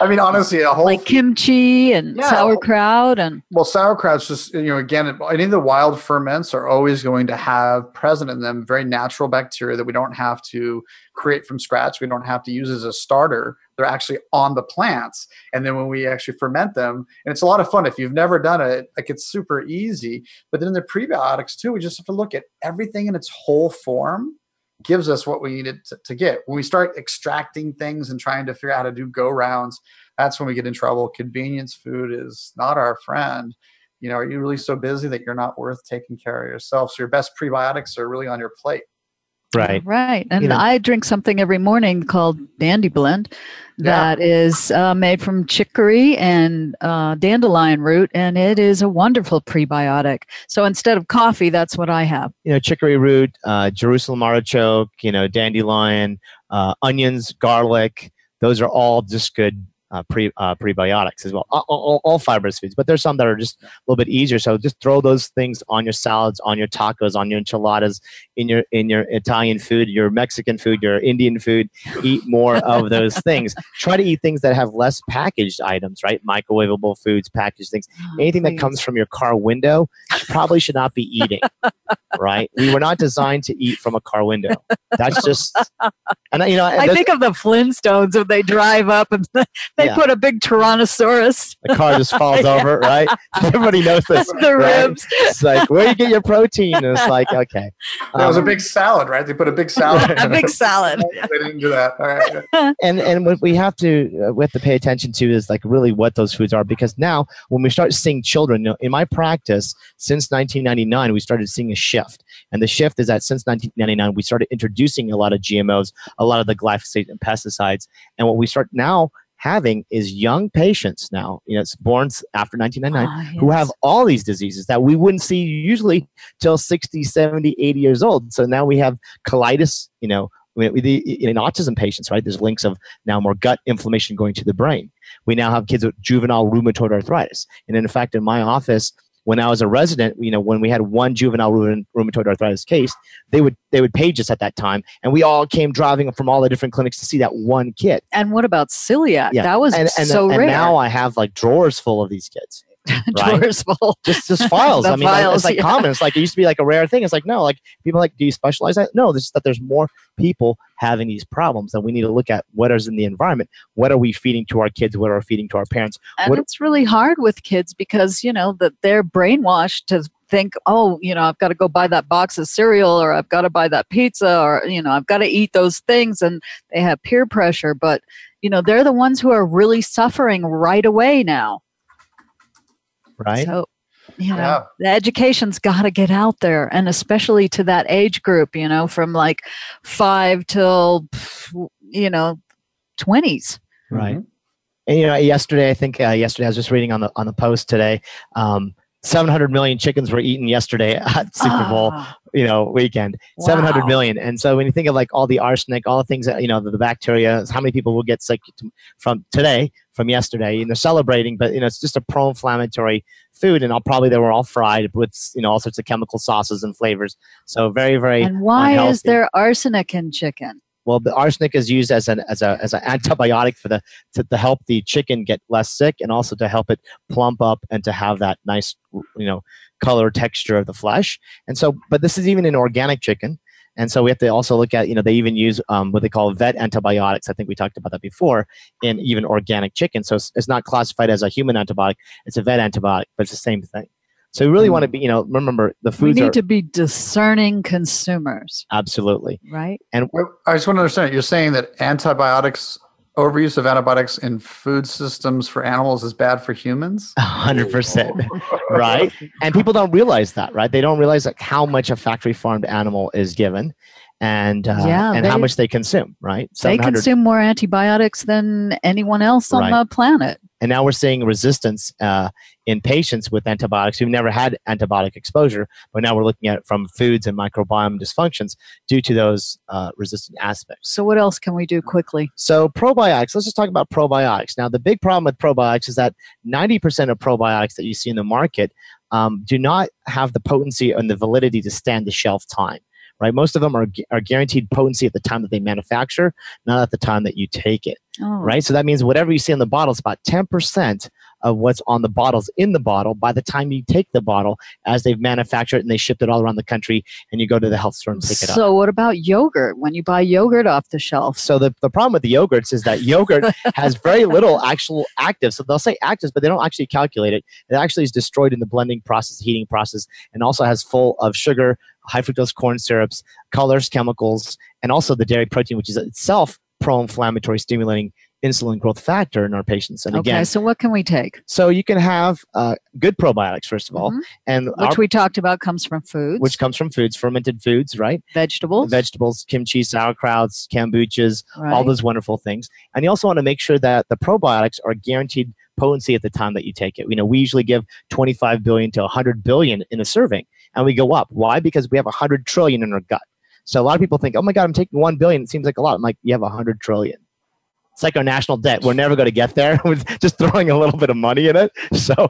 mean, honestly, a whole like kimchi and Yeah. sauerkraut and Well, sauerkraut's just you know again, any of the wild ferments are always going to have present in them very natural bacteria that we don't have to create from scratch. We don't have to use as a starter. They're actually on the plants, and then when we actually ferment them, and it's a lot of fun. If you've never done it, like it's super easy. But then the prebiotics too, we just have to look at everything in its whole form gives us what we needed to, to get. When we start extracting things and trying to figure out how to do go rounds, that's when we get in trouble. Convenience food is not our friend. You know, are you really so busy that you're not worth taking care of yourself? So your best prebiotics are really on your plate. Right. right. And You know- I drink something every morning called Dandy Blend Yeah. that is uh, made from chicory and uh, dandelion root, and it is a wonderful prebiotic. So instead of coffee, that's what I have. you know, chicory root, uh, Jerusalem artichoke, you know, dandelion, uh, onions, garlic. Those are all just good uh, pre uh, prebiotics as well. All, all, all fibrous foods, but there's some that are just a little bit easier. So just throw those things on your salads, on your tacos, on your enchiladas, in your in your Italian food, your Mexican food, your Indian food. Eat more of those things. Try to eat things that have less packaged items, right? Microwavable foods, packaged things. Anything that comes from your car window, you probably should not be eating right? We were not designed to eat from a car window. That's just, and you know, I think of the Flintstones when they drive up and they Yeah. put a big Tyrannosaurus the car just falls Yeah. over, right? Everybody knows this. the right? ribs. It's like where you get your protein. And it's like okay, That was a Um, big salad, right? They put a big salad. a big salad. they didn't do that. All right. and and what we have to uh, we have to pay attention to is like really what those foods are because now when we start seeing children you know, in my practice since 1999 we started seeing a shift and the shift is that since 1999 we started introducing a lot of gmos a lot of the glyphosate and pesticides and what we start now having is young patients now you know it's born after 1999 Ah, who have all these diseases that we wouldn't see usually till 60 70 80 years old. So now we have colitis you know we- we- the- in autism patients right there's links of now more gut inflammation going to the brain. We now have kids with juvenile rheumatoid arthritis. And in fact in my office when I was a resident, you know, when we had one juvenile rheumatoid arthritis case, they would they would page us at that time, and we all came driving from all the different clinics to see that one kid. And what about celiac? Yeah. That was And, and, so and rare. now I have like drawers full of these kids. right? Drawers full. just just files. I mean, files, it's like yeah. common. It's like it used to be like a rare thing. It's like no, like people are like, do you specialize that? No, this is that there's more people having these problems, and we need to look at what is in the environment. What are we feeding to our kids? What are we feeding to our parents? And What- it's really hard with kids because, you know, that they're brainwashed to think, oh, you know, I've got to go buy that box of cereal or I've got to buy that pizza or, you know, I've got to eat those things. And they have peer pressure. But, you know, they're the ones who are really suffering right away now. Right? So, you know, Yeah. the education's got to get out there, and especially to that age group, you know, from like five till, you know, 20s. Right. Mhm. And you know, yesterday I think uh, yesterday I was just reading on the on the post today. Um, 700 million chickens were eaten yesterday at Super Bowl, Ah, you know, weekend. Seven hundred wow. million. And so when you think of like all the arsenic, all the things that you know, the, the bacteria, how many people will get sick to, from today, from yesterday, and they're celebrating, but you know, it's just a pro-inflammatory food, and all probably they were all fried with you know all sorts of chemical sauces and flavors. So very, very And why is there arsenic in chicken? Well, the arsenic is used as an as a as an antibiotic for the to, to help the chicken get less sick, and also to help it plump up and to have that nice you know color texture of the flesh. And so, but this is even in organic chicken. And so we have to also look at, you know, they even use um, what they call vet antibiotics. I think we talked about that before in even organic chicken. So it's, it's not classified as a human antibiotic; it's a vet antibiotic, but it's the same thing. So we really want to be, you know, remember the food. We need are to be discerning consumers, absolutely. right? And I just want to understand. You're saying that antibiotics, overuse of antibiotics in food systems for animals is bad for humans? a hundred percent. right? And people don't realize that, right? They don't realize like how much a factory farmed animal is given, and uh, Yeah, and how much they consume, right? They consume more antibiotics than anyone else on Right. the planet. and now we're seeing resistance uh, in patients with antibiotics who've never had antibiotic exposure, but now we're looking at it from foods and microbiome dysfunctions due to those uh, resistant aspects. So, what else can we do quickly? So probiotics, let's just talk about probiotics. Now, the big problem with probiotics is that 90% of probiotics that you see in the market um, do not have the potency and the validity to stand the shelf time. Right, most of them are, are guaranteed potency at the time that they manufacture, not at the time that you take it. Oh, Right, so that means whatever you see in the bottle is about 10% of what's on the bottles in the bottle by the time you take the bottle, as they've manufactured it and they shipped it all around the country, and you go to the health store and pick it up. So, what about yogurt? When you buy yogurt off the shelf, So the, the problem with the yogurts is that yogurt has very little actual active. So they'll say actives, but they don't actually calculate it. It actually is destroyed in the blending process, heating process, and also has full of sugar, high fructose corn syrups, colors, chemicals, and also the dairy protein, which is itself pro-inflammatory, stimulating insulin growth factor in our patients. And okay. again, So, what can we take? so you can have uh, good probiotics first of all, Mhm. and Which our- we talked about comes from foods, which comes from foods, fermented foods, right? vegetables, Vegetables, kimchi, sauerkrauts, kombuchas, right? all those wonderful things. And you also want to make sure that the probiotics are guaranteed potency at the time that you take it. You know, we usually give 25 billion to 100 billion in a serving, and we go up. Why? Because we have 100 trillion in our gut. So a lot of people think, oh my God, I'm taking 1 billion. It seems like a lot. I'm like, you have 100 trillion. It's like our national debt. We're never going to get there with just throwing a little bit of money in it. So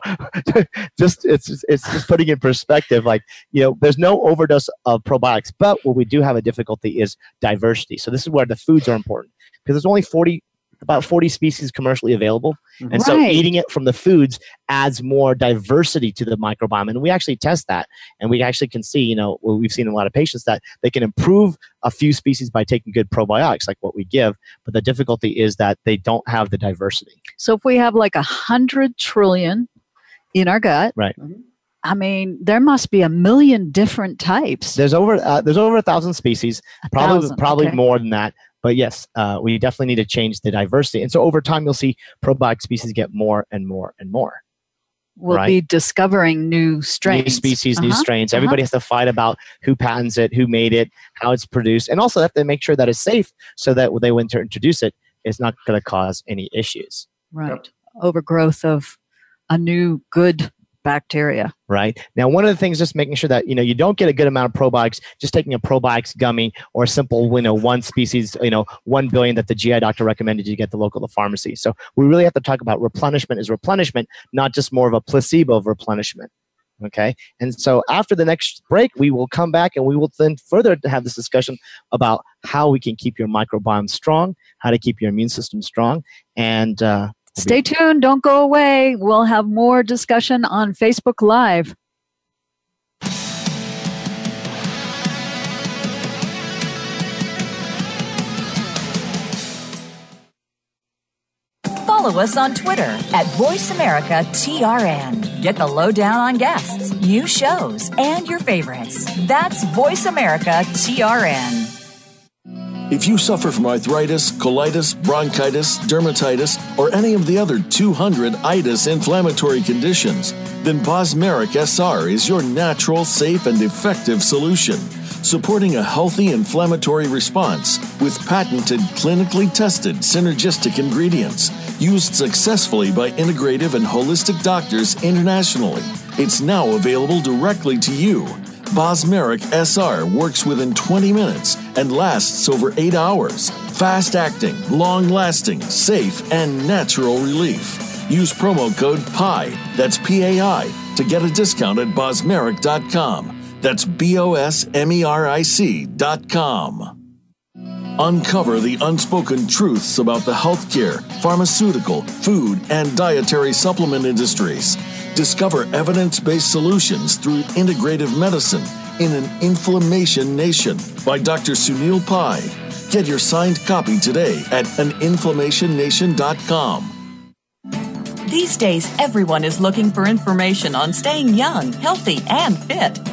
just it's it's just putting in perspective like, you know, there's no overdose of probiotics, but what we do have a difficulty is diversity. So this is where the foods are important because there's only 40 about 40 species commercially available. And so eating it from the foods adds more diversity to the microbiome. And we actually test that. And we actually can see, you know, what we've seen a lot of patients that they can improve a few species by taking good probiotics, like what we give. But the difficulty is that they don't have the diversity. So, if we have like a hundred trillion in our gut, Right. I mean, there must be a million different types. There's over uh, there's over a thousand species, A probably thousand, probably okay. more than that. But yes, uh, we definitely need to change the diversity. And so over time, you'll see probiotic species get more and more and more. We'll right. be discovering new strains, new species, new Uh-huh, strains. uh-huh. Everybody has to fight about who patents it, who made it, how it's produced, and also they have to make sure that it's safe so that when they want to introduce it, it's not going to cause any issues. Right. Overgrowth of a new good bacteria. Right now, one of the things, just making sure that you know you don't get a good amount of probiotics just taking a probiotics gummy or a simple, you know, one species, you know, one billion that the GI doctor recommended you get the local pharmacy. So we really have to talk about replenishment is replenishment, not just more of a placebo of replenishment. Okay. And so after the next break, we will come back and we will then further have this discussion about how we can keep your microbiome strong, how to keep your immune system strong. And uh, Stay tuned. Don't go away. We'll have more discussion on Facebook Live. Follow us on Twitter at VoiceAmericaTRN. Get the lowdown on guests, new shows, and your favorites. That's VoiceAmericaTRN. If you suffer from arthritis, colitis, bronchitis, dermatitis, or any of the other 200 itis inflammatory conditions, then Bosmeric SR is your natural, safe, and effective solution, supporting a healthy inflammatory response with patented, clinically tested synergistic ingredients used successfully by integrative and holistic doctors internationally. It's now available directly to you. Bosmeric SR works within 20 minutes and lasts over 8 hours. Fast acting, long lasting, safe, and natural relief. Use promo code PI, that's P A I, to get a discount at bosmeric.com. That's B O S M E R I C.com. Uncover the unspoken truths about the healthcare, pharmaceutical, food, and dietary supplement industries. Discover evidence based solutions through integrative medicine in an inflammation nation by Dr. Sunil Pai. Get your signed copy today at aninflammationnation.com. These days, everyone is looking for information on staying young, healthy, and fit.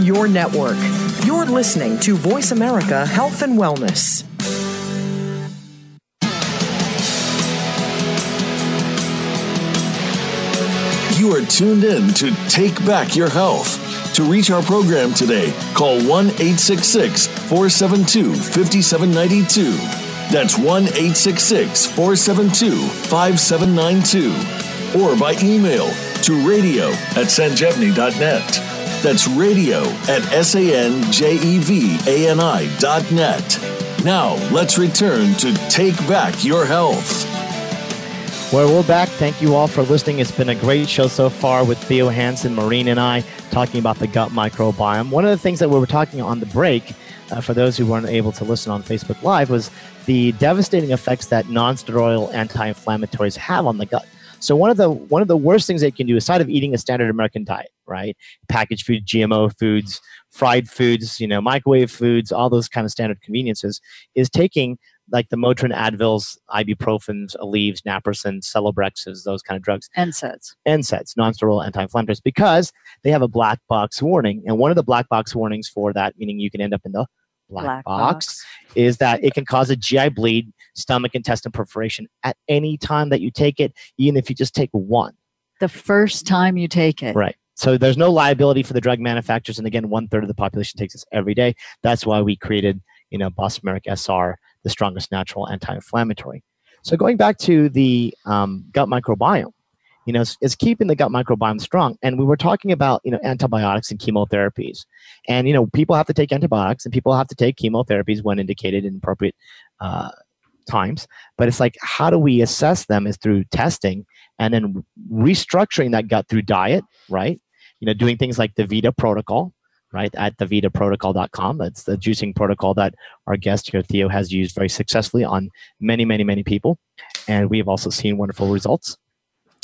your network. You're listening to Voice America Health and Wellness. You are tuned in to Take Back Your Health. To reach our program today, call 1 866 472 5792. That's 1 866 472 5792. Or by email to radio at sanjevani.net. That's radio at S-A-N-J-E-V-A-N-I dot net. Now, let's return to Take Back Your Health. Well, we're back. Thank you all for listening. It's been a great show so far with Theo Hansen, Maureen, and I talking about the gut microbiome. One of the things that we were talking on the break, uh, for those who weren't able to listen on Facebook Live, was the devastating effects that non-steroidal anti-inflammatories have on the gut. So one of the one of the worst things they can do, aside of eating a standard American diet, right? Packaged food, GMO foods, fried foods, you know, microwave foods, all those kind of standard conveniences, is taking like the Motrin, Advils, ibuprofens, Aleve, Naproxen, Celebrexes, those kind of drugs. NSAIDs. NSAIDs, non-steroidal anti-inflammatories, because they have a black box warning. And one of the black box warnings for that, meaning you can end up in the black, Black box, box. is that it can cause a GI bleed, stomach intestine perforation at any time that you take it, even if you just take one. The first time you take it. Right. So there's no liability for the drug manufacturers, and again, one third of the population takes this every day. That's why we created, you know, Bosmeric SR, the strongest natural anti-inflammatory. So going back to the um, gut microbiome, you know, is, is keeping the gut microbiome strong. And we were talking about, you know, antibiotics and chemotherapies. And, you know, people have to take antibiotics and people have to take chemotherapies when indicated in appropriate uh, times. But it's like, how do we assess them is through testing and then restructuring that gut through diet, right? You know, doing things like the Vita protocol, right? At the vitaprotocol.com. That's the juicing protocol that our guest here, Theo, has used very successfully on many, many, many people. And we have also seen wonderful results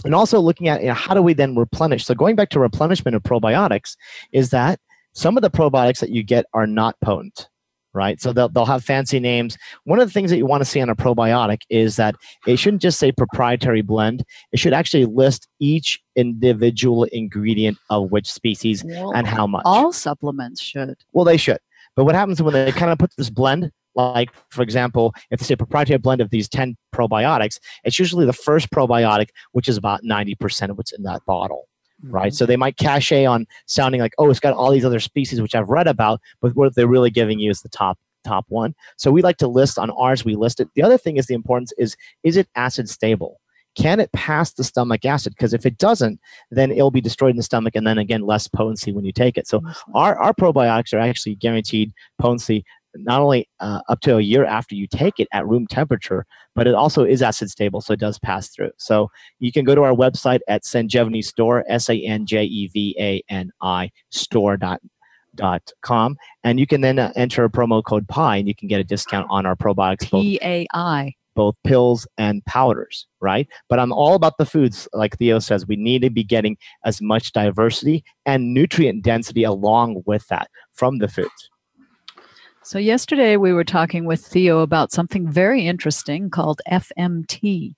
and also looking at you know, how do we then replenish? So going back to replenishment of probiotics is that some of the probiotics that you get are not potent right? So they'll, they'll have fancy names. One of the things that you want to see on a probiotic is that it shouldn't just say proprietary blend. It should actually list each individual ingredient of which species Well, and how much. All supplements should. well, they should. But what happens when they kind of put this blend, like for example, if they say proprietary blend of these 10 probiotics, it's usually the first probiotic, which is about 90% of what's in that bottle. Mm-hmm. Right. So they might cachet on sounding like, oh, it's got all these other species which I've read about, but what they're really giving you is the top top one. So we like to list on ours, we list it. The other thing is the importance is is it acid stable? Can it pass the stomach acid? Because if it doesn't, then it'll be destroyed in the stomach, and then again, less potency when you take it. So our, our probiotics are actually guaranteed potency not only uh, up to a year after you take it at room temperature, but it also is acid stable, so it does pass through. So you can go to our website at Sanjevani Store, S A N J E V A N I store dot dot com, and you can then uh, enter a promo code PI, and you can get a discount on our probiotics. Both P A I. both pills and powders, right? But I'm all about the foods. Like Theo says, we need to be getting as much diversity and nutrient density along with that from the foods. So, yesterday we were talking with Theo about something very interesting called FMT.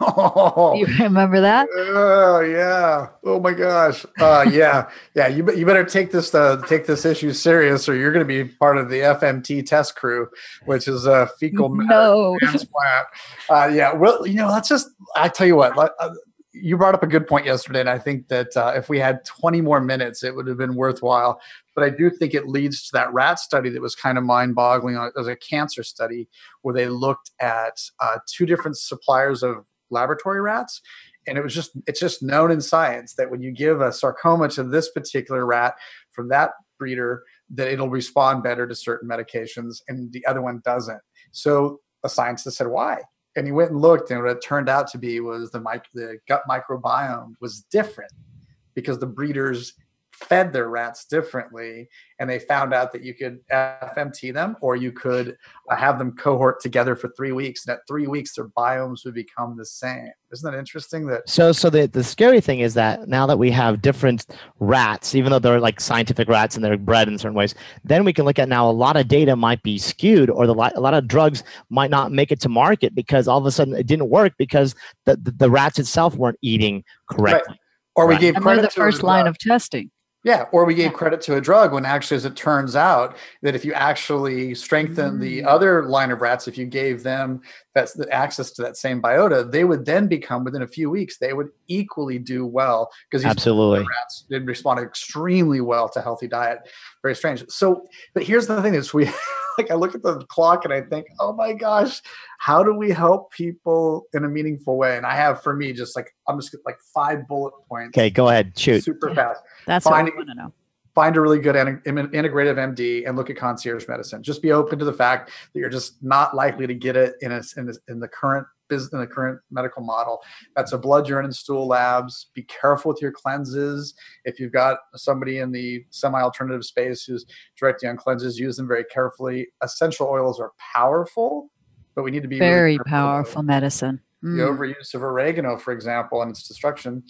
Oh, you remember that? Oh yeah! Oh my gosh! Uh, yeah, yeah. You you better take this uh, take this issue serious, or you're going to be part of the FMT test crew, which is a fecal no. transplant. Uh, yeah. Well, you know, let's just. I tell you what. Uh, you brought up a good point yesterday, and I think that uh, if we had 20 more minutes, it would have been worthwhile. But I do think it leads to that rat study that was kind of mind-boggling. It was a cancer study where they looked at uh, two different suppliers of laboratory rats, and it was just it's just known in science that when you give a sarcoma to this particular rat from that breeder, that it'll respond better to certain medications, and the other one doesn't. So a scientist said, "Why?" And he went and looked, and what it turned out to be was the the gut microbiome was different because the breeders fed their rats differently and they found out that you could fmt them or you could uh, have them cohort together for three weeks and at three weeks their biomes would become the same isn't that interesting that so so the, the scary thing is that now that we have different rats even though they're like scientific rats and they're bred in certain ways then we can look at now a lot of data might be skewed or the a lot of drugs might not make it to market because all of a sudden it didn't work because the, the, the rats itself weren't eating correctly right. or we right. gave credit the first line of testing yeah, or we gave credit to a drug when actually, as it turns out, that if you actually strengthen mm. the other line of rats, if you gave them that's the access to that same biota, they would then become within a few weeks, they would equally do well because absolutely rats did respond extremely well to healthy diet. Very strange. So, but here's the thing: is we like I look at the clock and I think, oh my gosh, how do we help people in a meaningful way? And I have for me just like I'm just like five bullet points. Okay, go ahead, shoot. Super fast. That's Finding, what I want to know. Find a really good integrative MD and look at concierge medicine. Just be open to the fact that you're just not likely to get it in a, in, a, in the current business in the current medical model. That's a blood, urine, and stool labs. Be careful with your cleanses. If you've got somebody in the semi-alternative space who's directing on cleanses, use them very carefully. Essential oils are powerful, but we need to be very really powerful medicine. Mm. The overuse of oregano, for example, and its destruction.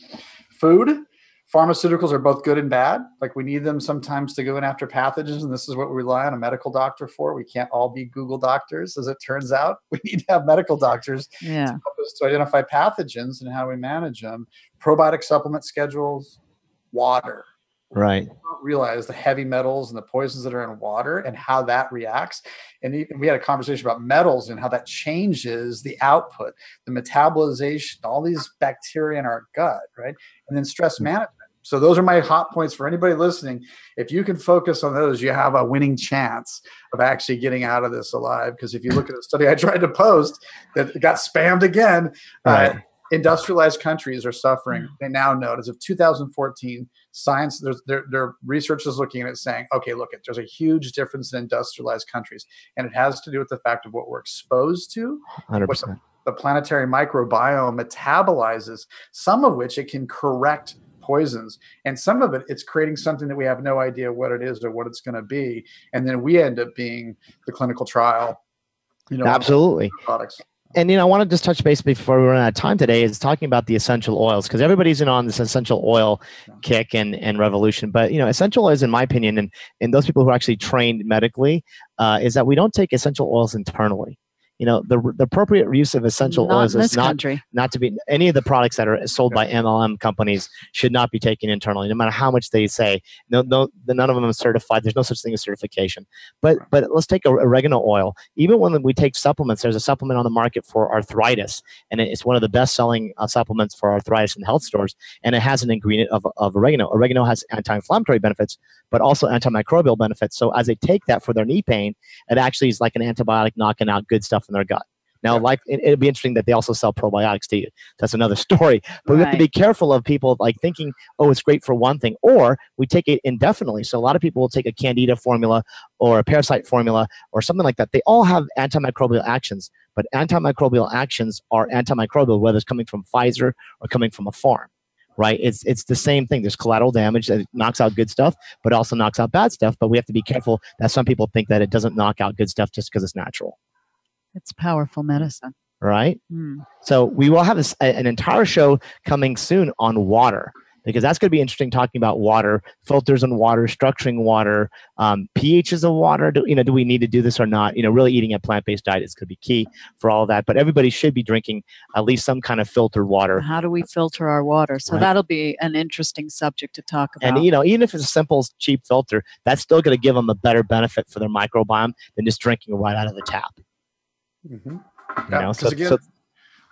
Food pharmaceuticals are both good and bad. Like we need them sometimes to go in after pathogens, and this is what we rely on a medical doctor for. We can't all be Google doctors, as it turns out. We need to have medical doctors yeah. to help us to identify pathogens and how we manage them. Probiotic supplement schedules, water. Right. realize the heavy metals and the poisons that are in water and how that reacts. And we had a conversation about metals and how that changes the output, the metabolization, all these bacteria in our gut, right? And then stress mm. management so those are my hot points for anybody listening. If you can focus on those, you have a winning chance of actually getting out of this alive. Because if you look at a study I tried to post that got spammed again, uh, right. uh, industrialized countries are suffering. Mm. They now know as of 2014, science there's their, their research is looking at it saying, okay, look, it there's a huge difference in industrialized countries, and it has to do with the fact of what we're exposed to, 100%. the planetary microbiome metabolizes, some of which it can correct poisons and some of it it's creating something that we have no idea what it is or what it's going to be and then we end up being the clinical trial you know absolutely products and you know, I want to just touch base before we run out of time today is talking about the essential oils because everybody's in on this essential oil kick and, and revolution. But you know, essential oils, in my opinion, and and those people who are actually trained medically, uh, is that we don't take essential oils internally you know the, the appropriate use of essential not oils is not country. not to be any of the products that are sold by MLM companies should not be taken internally, no matter how much they say. No, no, none of them are certified. There's no such thing as certification. But but let's take oregano oil. Even when we take supplements, there's a supplement on the market for arthritis, and it's one of the best-selling uh, supplements for arthritis in health stores. And it has an ingredient of, of oregano. Oregano has anti-inflammatory benefits, but also antimicrobial benefits. So as they take that for their knee pain, it actually is like an antibiotic knocking out good stuff in their gut. Now, yeah. like it, would be interesting that they also sell probiotics to you. That's another story. But right. we have to be careful of people like thinking, oh, it's great for one thing, or we take it indefinitely. So a lot of people will take a candida formula or a parasite formula or something like that. They all have antimicrobial actions, but antimicrobial actions are antimicrobial, whether it's coming from Pfizer or coming from a farm right? It's it's the same thing. There's collateral damage that knocks out good stuff, but also knocks out bad stuff. But we have to be careful that some people think that it doesn't knock out good stuff just because it's natural. It's powerful medicine. right? Mm. So we will have a, an entire show coming soon on water because that's going to be interesting talking about water filters on water structuring water um, phs of water do, you know do we need to do this or not you know really eating a plant-based diet is going to be key for all that but everybody should be drinking at least some kind of filtered water how do we filter our water so right. that'll be an interesting subject to talk about and you know even if it's a simple cheap filter that's still going to give them a better benefit for their microbiome than just drinking right out of the tap mm-hmm. yeah, know, so, again, so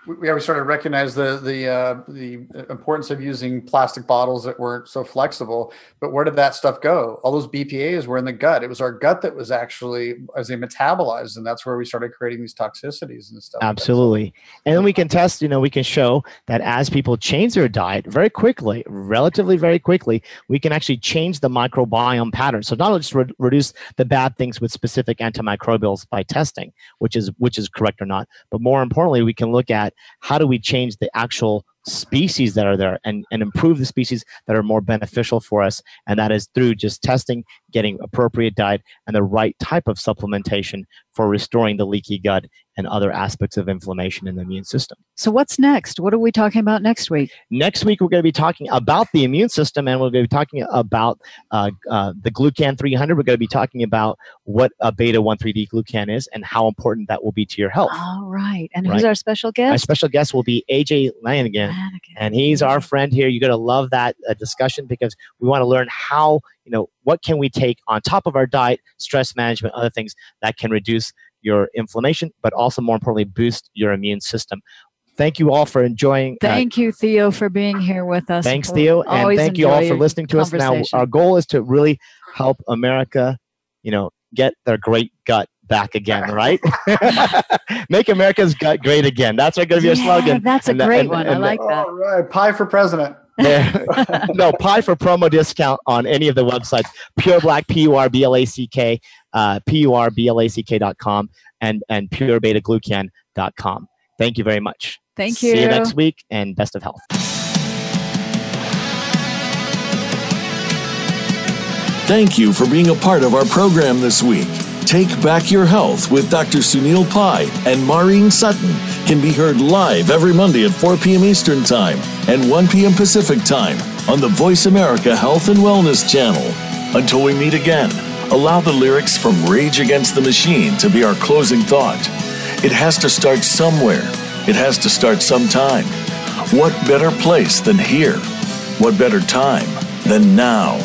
we, we started recognize the the uh, the importance of using plastic bottles that weren't so flexible. But where did that stuff go? All those BPA's were in the gut. It was our gut that was actually as they metabolized, and that's where we started creating these toxicities and stuff. Absolutely, and then we can test. You know, we can show that as people change their diet very quickly, relatively very quickly, we can actually change the microbiome pattern. So not only just re- reduce the bad things with specific antimicrobials by testing, which is which is correct or not, but more importantly, we can look at how do we change the actual species that are there and, and improve the species that are more beneficial for us? And that is through just testing getting appropriate diet and the right type of supplementation for restoring the leaky gut and other aspects of inflammation in the immune system. So, what's next? What are we talking about next week? Next week, we're going to be talking about the immune system and we're going to be talking about uh, uh, the Glucan 300. We're going to be talking about what a beta 1,3-D glucan is and how important that will be to your health. All right. And who's our special guest? Our special guest will be AJ Lanigan. Lanigan. And he's our friend here. You're going to love that uh, discussion because we want to learn how you know what can we take on top of our diet stress management other things that can reduce your inflammation but also more importantly boost your immune system thank you all for enjoying uh, thank uh, you theo for being here with us thanks theo and thank you all for listening to us now our goal is to really help america you know get their great gut back again, right? Make America's gut great again. That's going to be yeah, slogan. That's a and, great and, one. And, I like that. All right, pie for president. no, pie for promo discount on any of the websites. PurBlack, P U R B L A C K, uh, P U R B L A C K dot com, and, and Pure Beta Glucan dot com. Thank you very much. Thank you. See you next week and best of health. Thank you for being a part of our program this week. Take Back Your Health with Dr. Sunil Pai and Maureen Sutton can be heard live every Monday at 4 p.m. Eastern Time and 1 p.m. Pacific Time on the Voice America Health and Wellness channel. Until we meet again, allow the lyrics from Rage Against the Machine to be our closing thought. It has to start somewhere. It has to start sometime. What better place than here? What better time than now?